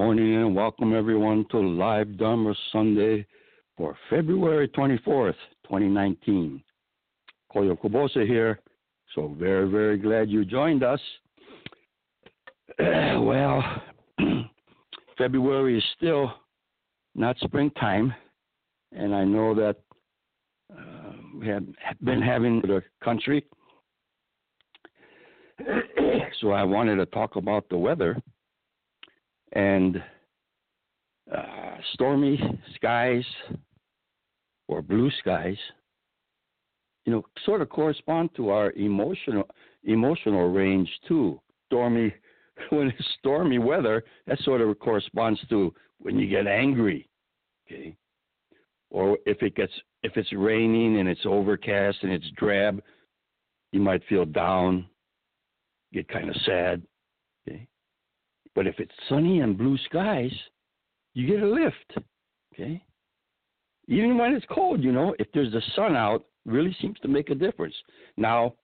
Morning and welcome everyone to Live Dharma Sunday for February 24th, 2019. Koyo Kubose here. So very, very glad you joined us. well, February is still not springtime, and I know that uh, we have been having the country. so I wanted to talk about the weather and uh, stormy skies or blue skies, you know, sort of correspond to our emotional emotional range too. Stormy when it's stormy weather, that sort of corresponds to when you get angry. Okay. Or if it gets if it's raining and it's overcast and it's drab, you might feel down, get kind of sad. Okay. But if it's sunny and blue skies, you get a lift. Okay? Even when it's cold, you know, if there's the sun out, really seems to make a difference. Now,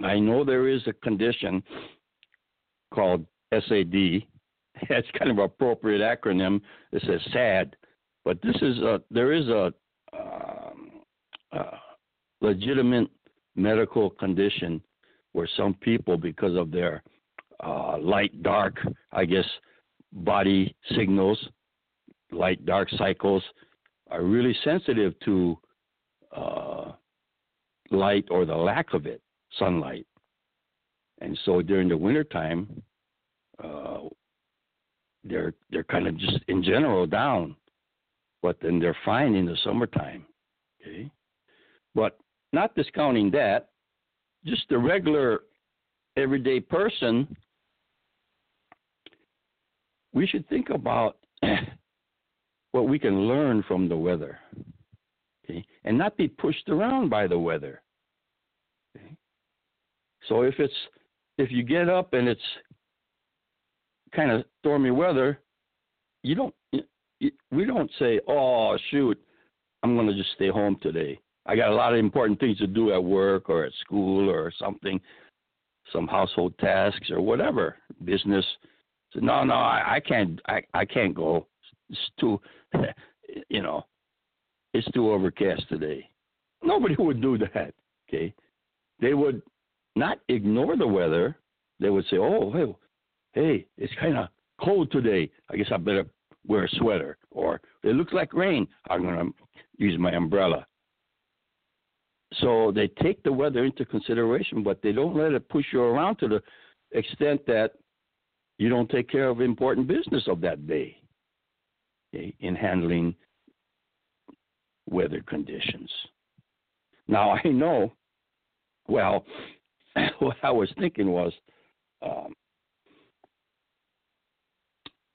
I know there is a condition called SAD. That's kind of an appropriate acronym. It says SAD, but this is a there is a, um, a legitimate medical condition where some people, because of their uh, light dark, I guess, body signals, light dark cycles are really sensitive to uh, light or the lack of it, sunlight. And so during the wintertime, uh, they're they're kind of just in general down, but then they're fine in the summertime. Okay, but not discounting that, just the regular everyday person we should think about what we can learn from the weather okay? and not be pushed around by the weather. Okay? So if it's if you get up and it's kind of stormy weather, you don't we don't say, "Oh, shoot, I'm going to just stay home today. I got a lot of important things to do at work or at school or something, some household tasks or whatever, business." No, no, I, I can't. I, I can't go. It's too, you know, it's too overcast today. Nobody would do that. Okay, they would not ignore the weather. They would say, "Oh, hey, hey, it's kind of cold today. I guess I better wear a sweater." Or it looks like rain. I'm gonna use my umbrella. So they take the weather into consideration, but they don't let it push you around to the extent that you don't take care of important business of that day okay, in handling weather conditions. Now, I know, well, what I was thinking was, um,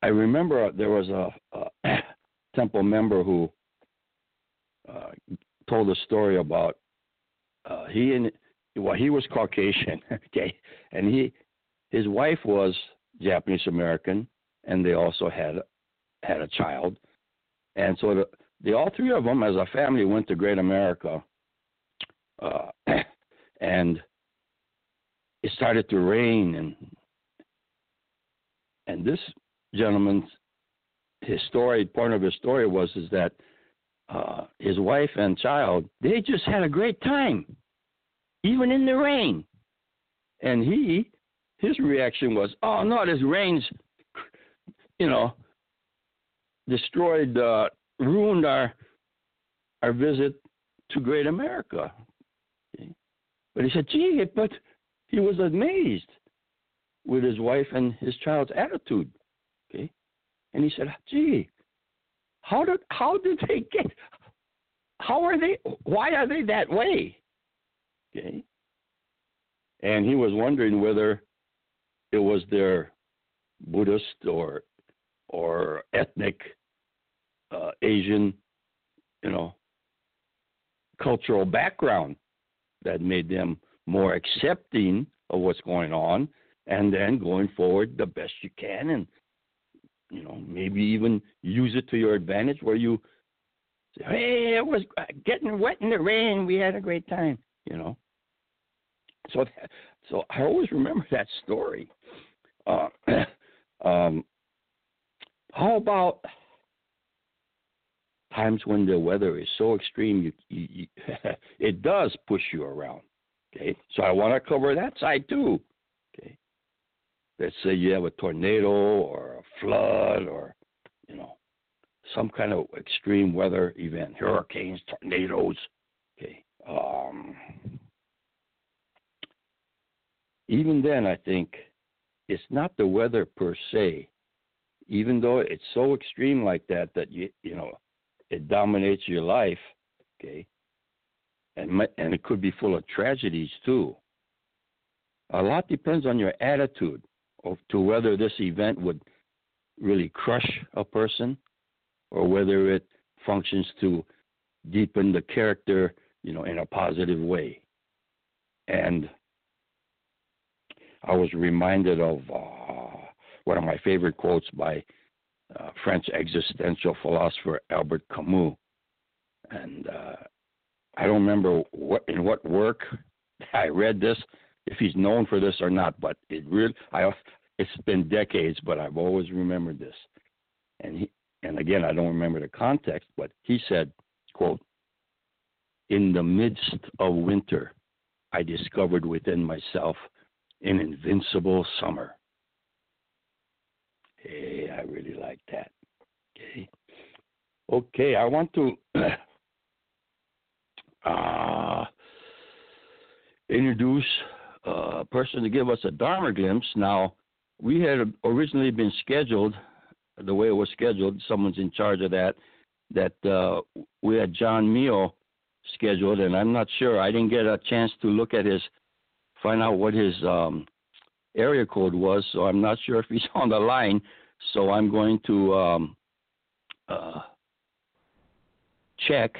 I remember there was a, a temple member who uh, told a story about uh, he and well he was Caucasian, okay, and he his wife was Japanese American, and they also had had a child, and so the they all three of them, as a family, went to Great America, uh, and it started to rain, and and this gentleman's his story, part of his story was is that uh, his wife and child they just had a great time, even in the rain, and he his reaction was, "Oh no, this rain's, you know, destroyed, uh, ruined our our visit to Great America." But he said, "Gee, but he was amazed with his wife and his child's attitude." Okay, and he said, "Gee, how did how did they get? How are they? Why are they that way?" Okay, and he was wondering whether it was their Buddhist or or ethnic uh, Asian, you know, cultural background that made them more accepting of what's going on, and then going forward the best you can, and you know maybe even use it to your advantage where you say, "Hey, it was getting wet in the rain. We had a great time," you know. So, that, so I always remember that story. Uh, um, how about times when the weather is so extreme, you, you, you it does push you around. Okay, so I want to cover that side too. Okay, let's say you have a tornado or a flood or you know some kind of extreme weather event, hurricanes, tornadoes. Okay, um, even then, I think it's not the weather per se, even though it's so extreme like that that you you know it dominates your life. Okay, and and it could be full of tragedies too. A lot depends on your attitude of to whether this event would really crush a person or whether it functions to deepen the character, you know, in a positive way. And I was reminded of uh, one of my favorite quotes by uh, French existential philosopher Albert Camus, and uh, I don't remember what in what work I read this, if he's known for this or not, but it really I it's been decades, but I've always remembered this, and he and again I don't remember the context, but he said, "quote In the midst of winter, I discovered within myself." An invincible summer. Hey, I really like that. Okay. Okay, I want to uh, introduce a person to give us a Dharma glimpse. Now, we had originally been scheduled, the way it was scheduled, someone's in charge of that, that uh, we had John Mio scheduled, and I'm not sure. I didn't get a chance to look at his find out what his um, area code was. So I'm not sure if he's on the line. So I'm going to um, uh, check.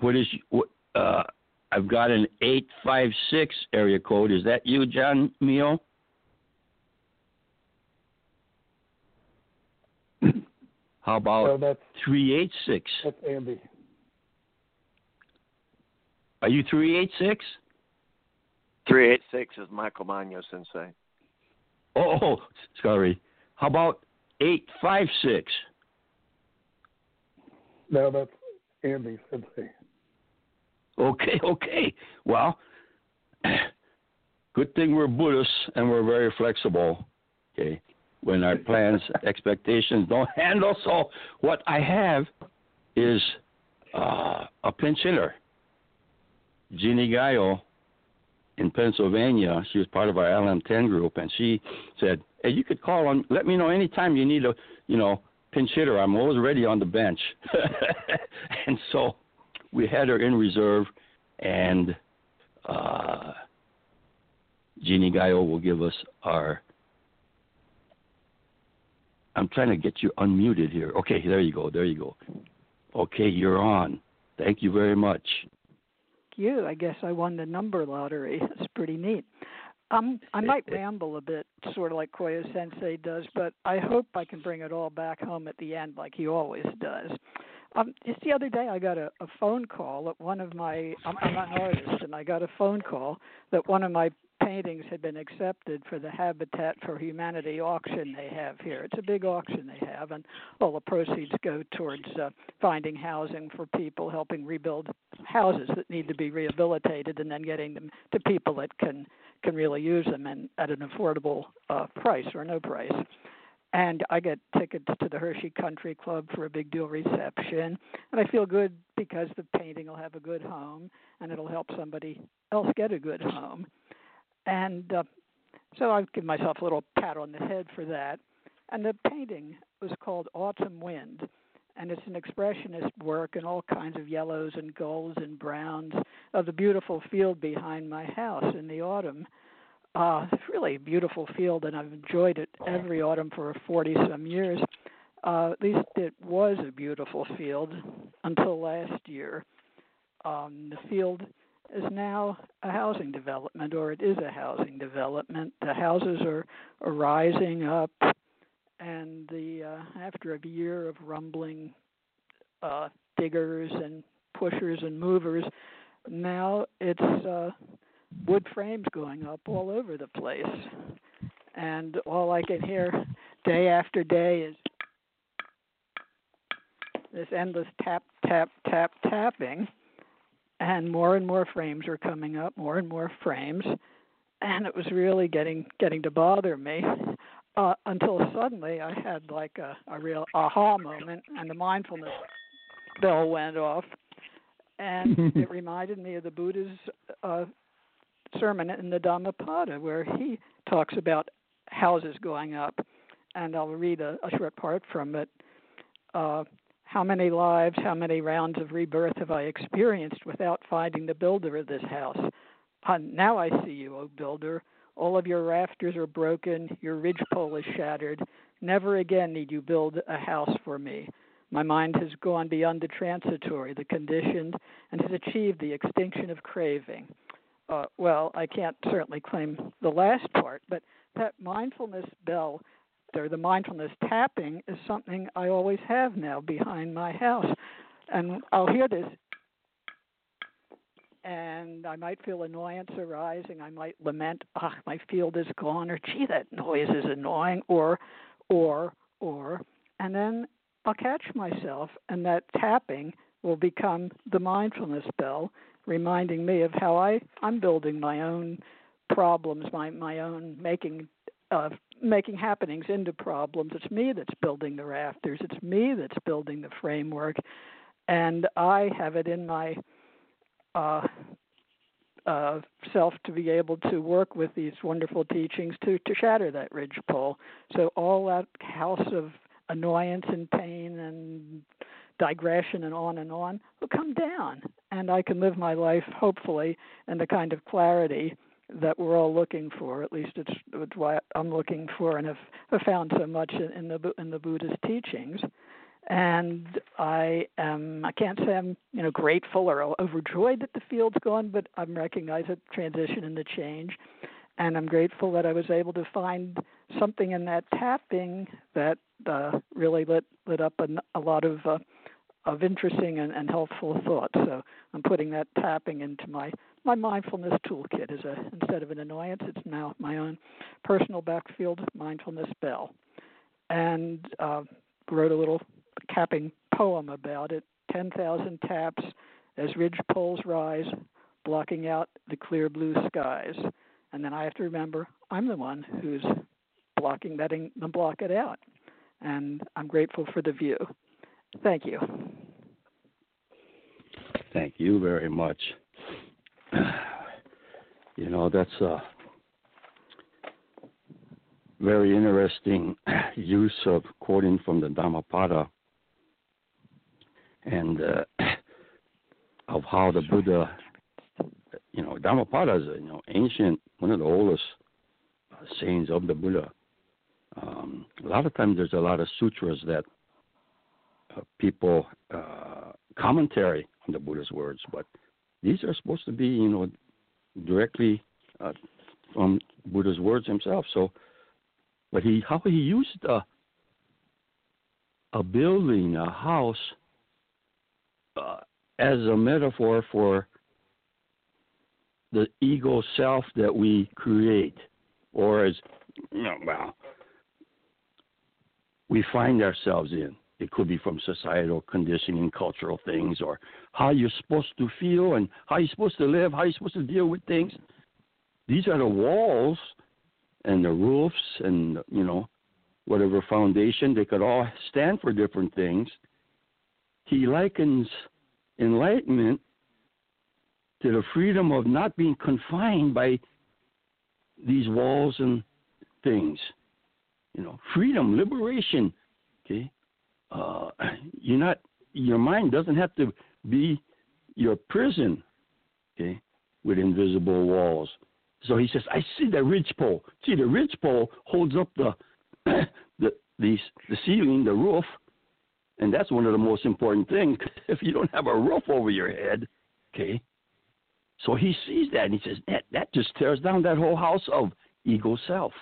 What is what? Uh, I've got an eight five six area code. Is that you, John Mio? How about no, three eight six? That's Andy. Are you three eight six? is Michael Magno Sensei. Oh, sorry. How about 856? No, that's Andy Sensei. Okay, okay. Well, good thing we're Buddhists and we're very flexible. Okay. When our plans, expectations don't handle. So, what I have is uh, a pinch hitter, Jeannie Gallo in Pennsylvania. She was part of our LM10 group, and she said, "Hey, you could call on. Let me know anytime you need a, you know, pinch hitter. I'm always ready on the bench." and so we had her in reserve, and uh, Jeannie Gallo will give us our. I'm trying to get you unmuted here. Okay, there you go. There you go. Okay, you're on. Thank you very much you. I guess I won the number lottery. It's pretty neat. Um, I might ramble a bit, sort of like Koyo Sensei does, but I hope I can bring it all back home at the end, like he always does. Um, just the other day, I got a, a phone call that one of my I'm, I'm an artist, and I got a phone call that one of my paintings had been accepted for the Habitat for Humanity auction they have here. It's a big auction they have, and all the proceeds go towards uh, finding housing for people, helping rebuild houses that need to be rehabilitated, and then getting them to people that can can really use them and at an affordable uh, price or no price and I get tickets to the Hershey Country Club for a big deal reception, and I feel good because the painting will have a good home, and it'll help somebody else get a good home, and uh, so I give myself a little pat on the head for that. And the painting was called Autumn Wind, and it's an expressionist work in all kinds of yellows and golds and browns of the beautiful field behind my house in the autumn uh, it's really a beautiful field, and I've enjoyed it every autumn for 40 some years. Uh, at least it was a beautiful field until last year. Um, the field is now a housing development, or it is a housing development. The houses are, are rising up, and the uh, after a year of rumbling uh, diggers and pushers and movers, now it's uh, wood frames going up all over the place. And all I can hear day after day is this endless tap, tap, tap, tapping. And more and more frames are coming up, more and more frames. And it was really getting getting to bother me. Uh, until suddenly I had like a, a real aha moment and the mindfulness bell went off and it reminded me of the Buddha's uh, sermon in the Dhammapada where he talks about houses going up. And I'll read a, a short part from it. Uh, how many lives, how many rounds of rebirth have I experienced without finding the builder of this house? Uh, now I see you, O builder. All of your rafters are broken, your ridgepole is shattered. Never again need you build a house for me. My mind has gone beyond the transitory, the conditioned, and has achieved the extinction of craving uh, well, I can't certainly claim the last part, but that mindfulness bell or the mindfulness tapping is something I always have now behind my house. And I'll hear this and I might feel annoyance arising. I might lament, ah, my field is gone, or gee, that noise is annoying, or, or, or, and then I'll catch myself, and that tapping will become the mindfulness bell, reminding me of how I I'm building my own problems, my my own making uh, making happenings into problems. It's me that's building the rafters. It's me that's building the framework, and I have it in my uh, uh, self to be able to work with these wonderful teachings to to shatter that ridgepole. So all that house of annoyance and pain and digression and on and on will come down and I can live my life hopefully in the kind of clarity that we're all looking for. At least it's, it's what I'm looking for, and have, have found so much in, in the in the Buddha's teachings. And I am I can't say I'm you know grateful or overjoyed that the field's gone, but I'm recognizing the transition and the change, and I'm grateful that I was able to find something in that tapping that uh, really lit lit up a, a lot of uh, of interesting and, and helpful thoughts. So I'm putting that tapping into my my mindfulness toolkit as a instead of an annoyance, it's now my own personal backfield mindfulness bell, and uh, wrote a little capping poem about it. Ten thousand taps as ridge poles rise, blocking out the clear blue skies. And then I have to remember I'm the one who's blocking letting them block it out. And I'm grateful for the view. Thank you. Thank you very much. You know, that's a very interesting use of quoting from the Dhammapada and uh, of how the Buddha, you know, Dhammapada is, you know, ancient, one of the oldest uh, sayings of the Buddha. Um, a lot of times there's a lot of sutras that people uh, commentary on the Buddha's words, but these are supposed to be, you know, directly uh, from Buddha's words himself. So, but he how he used a a building, a house, uh, as a metaphor for the ego self that we create, or as well, we find ourselves in. It could be from societal conditioning, cultural things, or how you're supposed to feel and how you're supposed to live, how you're supposed to deal with things. These are the walls and the roofs and you know whatever foundation they could all stand for different things. He likens enlightenment to the freedom of not being confined by these walls and things. You know, freedom, liberation. You're not. Your mind doesn't have to be your prison. Okay, with invisible walls. So he says, I see the ridgepole. See, the ridgepole holds up the the the the ceiling, the roof, and that's one of the most important things. If you don't have a roof over your head, okay. So he sees that and he says, that that just tears down that whole house of ego self.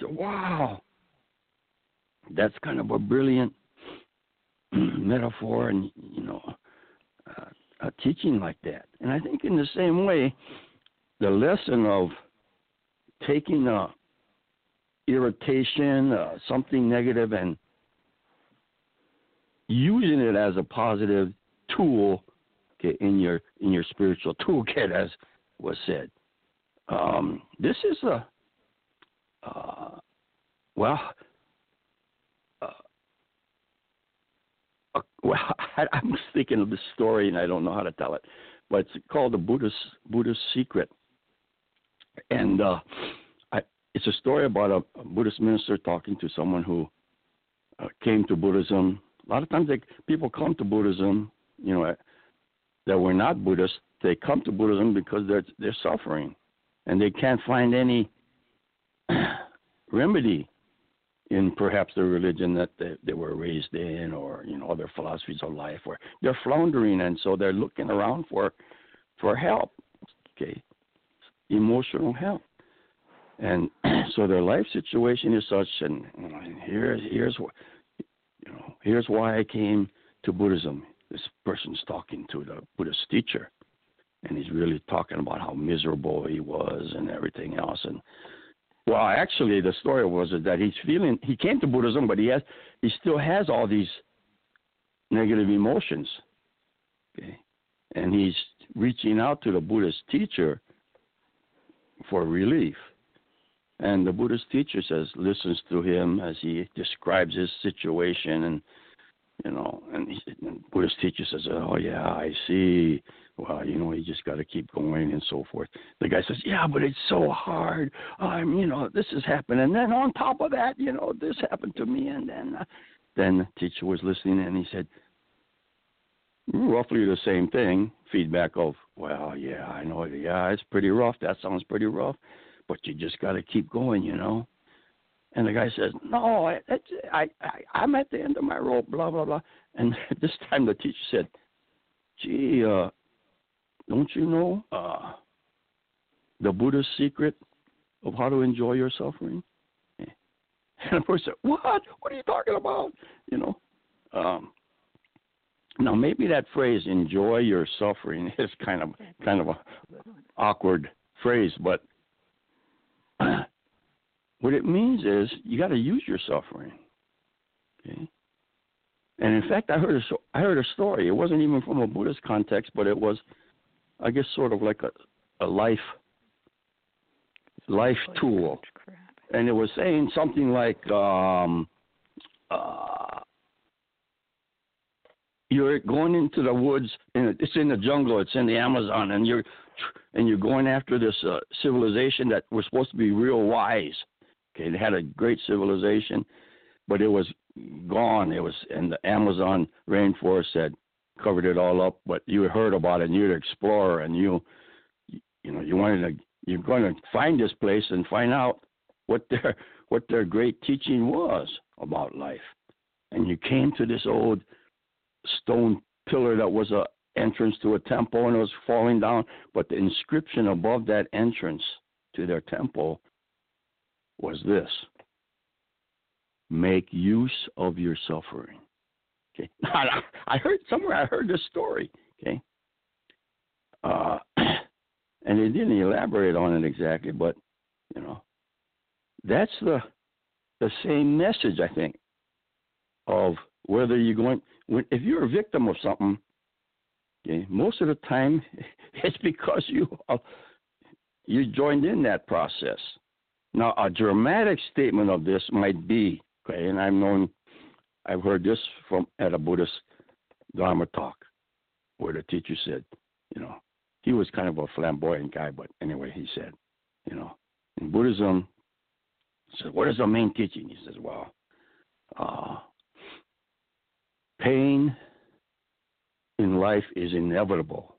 So wow, that's kind of a brilliant metaphor, and you know, uh, a teaching like that. And I think in the same way, the lesson of taking a irritation, uh, something negative, and using it as a positive tool okay, in your in your spiritual toolkit, as was said. Um, this is a uh, well. Uh, uh, well, I, I'm thinking of this story, and I don't know how to tell it, but it's called the Buddhist Buddhist Secret, and uh, it's a story about a, a Buddhist minister talking to someone who uh, came to Buddhism. A lot of times, they, people come to Buddhism, you know, that were not Buddhist. They come to Buddhism because they're they're suffering, and they can't find any remedy in perhaps the religion that they, they were raised in, or you know, other philosophies of life, where they're floundering, and so they're looking around for for help. Okay, emotional help and so their life situation is such, and, and here's here's what you know here's why I came to Buddhism. This person's talking to the Buddhist teacher, and he's really talking about how miserable he was and everything else. And well, actually, the story was that he's feeling he came to Buddhism, but he has he still has all these negative emotions. Okay, and he's reaching out to the Buddhist teacher for relief. And the Buddhist teacher says, listens to him as he describes his situation, and you know, and, he, and Buddhist teacher says, oh yeah, I see. Well, you know, you just got to keep going and so forth. The guy says, yeah, but it's so hard. I'm, you know, this has happened, and then on top of that, you know, this happened to me, and then, uh, then the teacher was listening, and he said, roughly the same thing. Feedback of, well, yeah, I know, yeah, it's pretty rough. That sounds pretty rough but you just got to keep going, you know. And the guy says, "No, I, I, I, I'm at the end of my rope." Blah blah blah. And this time the teacher said, "Gee, uh, don't you know uh, the Buddha's secret of how to enjoy your suffering?" And the person said, "What? What are you talking about?" You know. Um, now maybe that phrase "enjoy your suffering" is kind of kind of a awkward phrase, but what it means is you got to use your suffering. Okay. And in fact, I heard a I heard a story. It wasn't even from a Buddhist context, but it was, I guess, sort of like a a life life tool. And it was saying something like, um, uh, you're going into the woods, and it's in the jungle, it's in the Amazon, and you're and you're going after this uh, civilization that was supposed to be real wise. Okay, it had a great civilization, but it was gone. It was, and the Amazon rainforest had covered it all up. But you heard about it, and you're an explorer, and you, you know, you wanted to, you're going to find this place and find out what their what their great teaching was about life. And you came to this old stone pillar that was a entrance to a temple and it was falling down, but the inscription above that entrance to their temple was this Make use of your suffering. Okay, I heard somewhere I heard this story. Okay, uh, and they didn't elaborate on it exactly, but you know, that's the the same message I think of whether you're going when, if you're a victim of something. Okay, most of the time it's because you uh, you joined in that process. Now, a dramatic statement of this might be okay, and I've known I've heard this from at a Buddhist Dharma talk where the teacher said, you know, he was kind of a flamboyant guy, but anyway, he said, you know, in Buddhism, he said, what is the main teaching? He says, well, uh, pain in life is inevitable.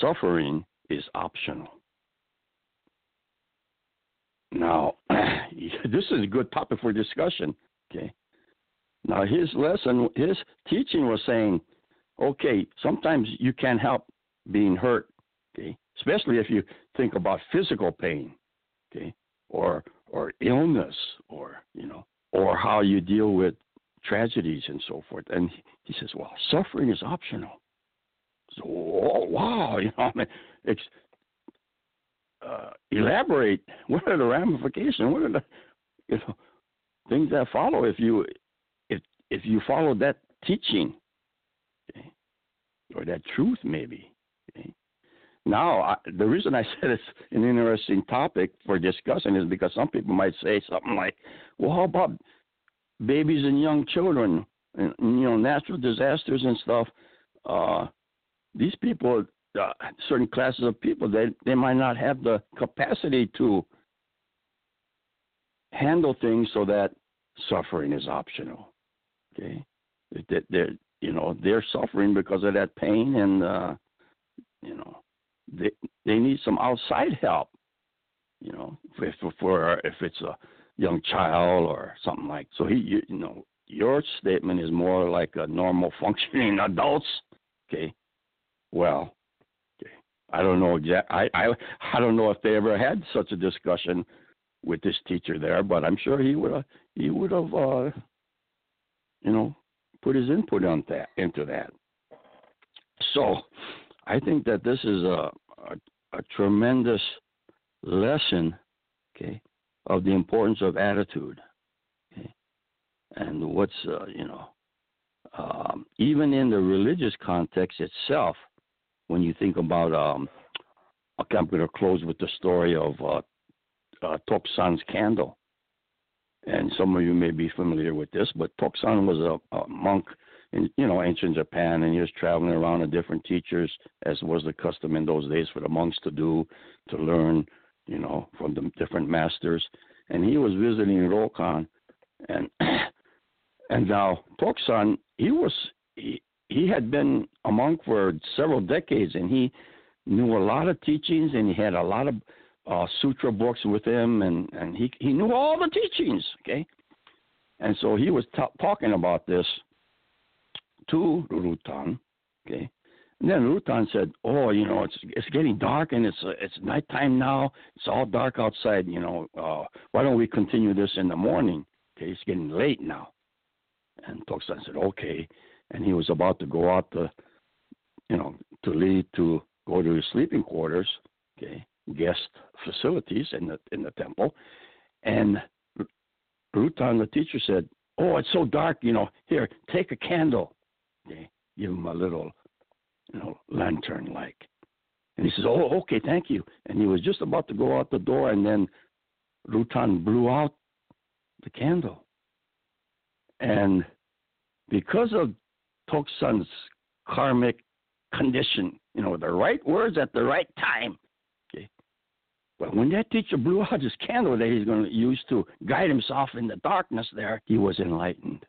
Suffering is optional. Now, this is a good topic for discussion. Okay, now, his lesson, his teaching was saying, okay, sometimes you can't help being hurt, okay, especially if you think about physical pain, okay, or or illness, or you know, or how you deal with tragedies and so forth. And he says, well, suffering is optional. So, oh, wow, you know, I mean, it's, uh, elaborate. What are the ramifications? What are the, you know, things that follow if you if you follow that teaching okay, or that truth, maybe. Okay. Now, I, the reason I said it's an interesting topic for discussion is because some people might say something like, "Well, how about babies and young children? And, you know, natural disasters and stuff. Uh, these people, uh, certain classes of people, they they might not have the capacity to handle things so that suffering is optional. Okay, that they're you know they're suffering because of that pain, and uh, you know they they need some outside help. You know, if for if it's a young child or something like. So he, you, you know, your statement is more like a normal functioning adults. Okay, well, okay, I don't know exact. I I I don't know if they ever had such a discussion with this teacher there, but I'm sure he would have he would have uh, you know, put his input on that into that. So, I think that this is a, a, a tremendous lesson, okay, of the importance of attitude, okay, and what's uh, you know, um, even in the religious context itself, when you think about, um, okay, I'm going to close with the story of uh, uh, Tokusan's candle and some of you may be familiar with this, but Tokusan was a, a monk in you know ancient Japan, and he was traveling around to different teachers, as was the custom in those days for the monks to do, to learn, you know, from the different masters. And he was visiting Rokan, and and now Tokusan, he was he, he had been a monk for several decades, and he knew a lot of teachings, and he had a lot of uh, sutra books with him, and and he he knew all the teachings. Okay, and so he was t- talking about this to Ryutan. Okay, and then Ryutan said, "Oh, you know, it's it's getting dark and it's uh, it's nighttime now. It's all dark outside. You know, uh, why don't we continue this in the morning? Okay, it's getting late now." And Tokusan said, "Okay," and he was about to go out to, you know, to lead to go to his sleeping quarters. Okay, guest facilities in the in the temple, and Ryutan, the teacher, said, "Oh, it's so dark. You know, here, take a candle." Give him a little, you know, lantern like. And he says, "Oh, okay, thank you." And he was just about to go out the door, and then Ryutan blew out the candle. And because of Tokusan's karmic condition, you know, the right words at the right time, well, when that teacher blew out his candle that he's going to use to guide himself in the darkness there, he was enlightened.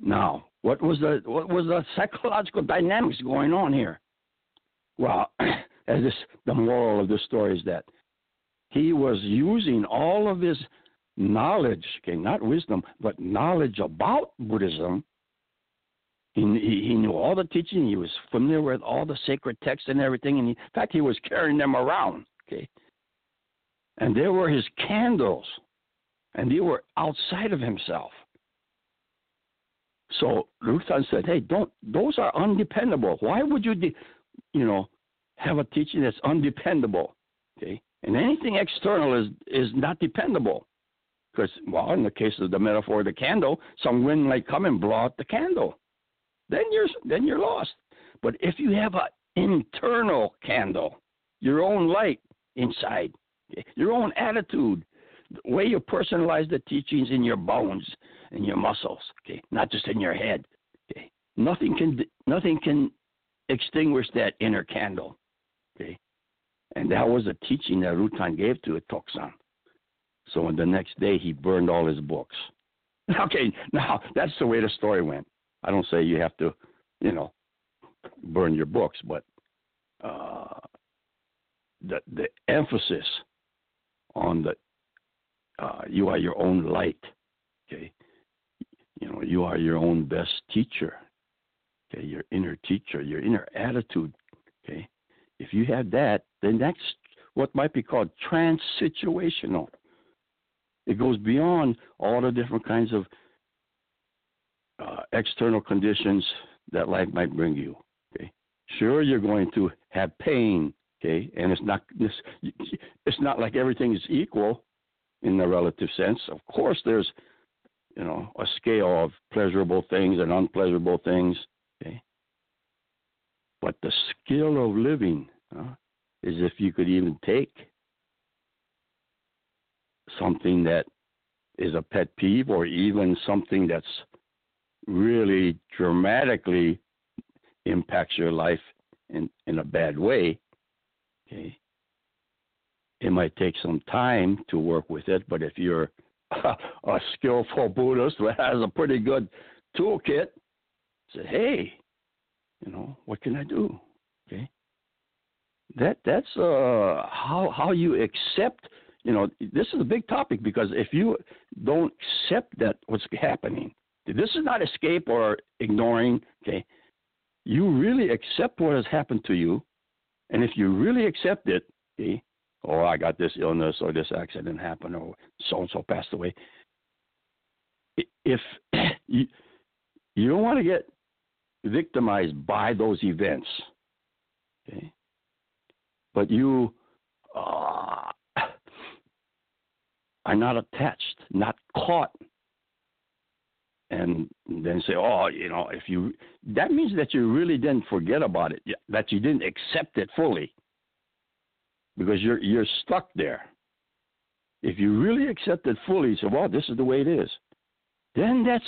Now, what was the what was the psychological dynamics going on here? Well, as this, the moral of the story is that he was using all of his knowledge, okay, not wisdom, but knowledge about Buddhism he, he, knew all the teaching. He was familiar with all the sacred texts and everything. And he, in fact, he was carrying them around. Okay, and there were his candles, and they were outside of himself. So Ryutan said, "Hey, don't. Those are undependable. Why would you, de- you know, have a teaching that's undependable? Okay, and anything external is is not dependable." Because, well, in the case of the metaphor of the candle, some wind might come and blow out the candle. Then you're then you're lost. But if you have an internal candle, your own light inside, your own attitude, the way you personalize the teachings in your bones and your muscles, okay, not just in your head. Okay, nothing can nothing can extinguish that inner candle. Okay, and that was a teaching that Ryutan gave to a Tokusan. So on the next day he burned all his books. Okay, now that's the way the story went. I don't say you have to, you know, burn your books, but uh, the the emphasis on the uh, you are your own light. Okay, you know you are your own best teacher. Okay, your inner teacher, your inner attitude. Okay, if you have that, then that's what might be called trans situational. It goes beyond all the different kinds of uh, external conditions that life might bring you. Okay, sure you're going to have pain. Okay, and it's not this. It's not like everything is equal in the relative sense. Of course, there's you know a scale of pleasurable things and unpleasurable things. Okay, but the skill of living uh, is if you could even take something that is a pet peeve or even something that's really dramatically impacts your life in, in a bad way, okay, it might take some time to work with it. But if you're a, a skillful Buddhist that has a pretty good toolkit, say, hey, you know, what can I do? Okay, that that's uh, how how you accept. You know, this is a big topic because if you don't accept that what's happening, this is not escape or ignoring. Okay, you really accept what has happened to you, and if you really accept it, okay, or I got this illness or this accident happened or so and so passed away. If you you don't want to get victimized by those events, okay, but you uh, are not attached, not caught and then say, oh, you know, if you, that means that you really didn't forget about it, that you didn't accept it fully, because you're you're stuck there. If you really accept it fully, say, well, this is the way it is, then that's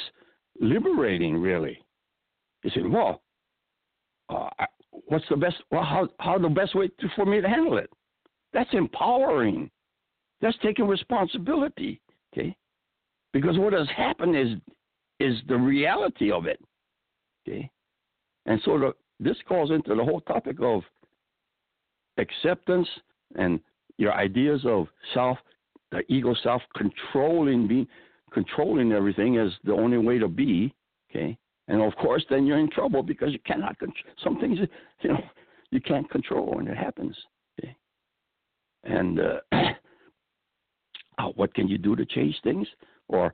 liberating, really. You say, well, uh, what's the best? Well, how how the best way to, for me to handle it? That's empowering. That's taking responsibility. Okay, because what has happened is is the reality of it. Okay? And so the, this calls into the whole topic of acceptance and your ideas of self, the ego self controlling being controlling everything is the only way to be. Okay, and of course, then you're in trouble because you cannot control some things. You know, you can't control when it happens. Okay, and uh, uh what can you do to change things, or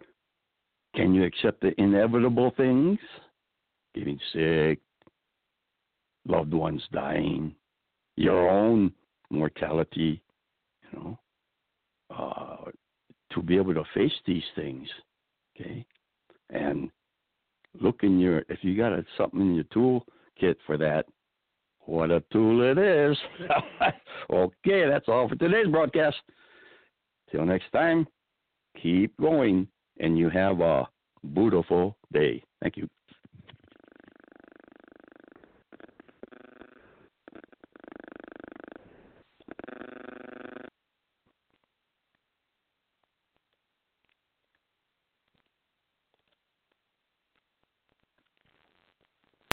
can you accept the inevitable things? Getting sick, loved ones dying, your own mortality, you know, uh, to be able to face these things, okay? And look in your, if you got something in your toolkit for that, what a tool it is. okay, that's all for today's broadcast. Till next time, keep going and you have a beautiful day. Thank you.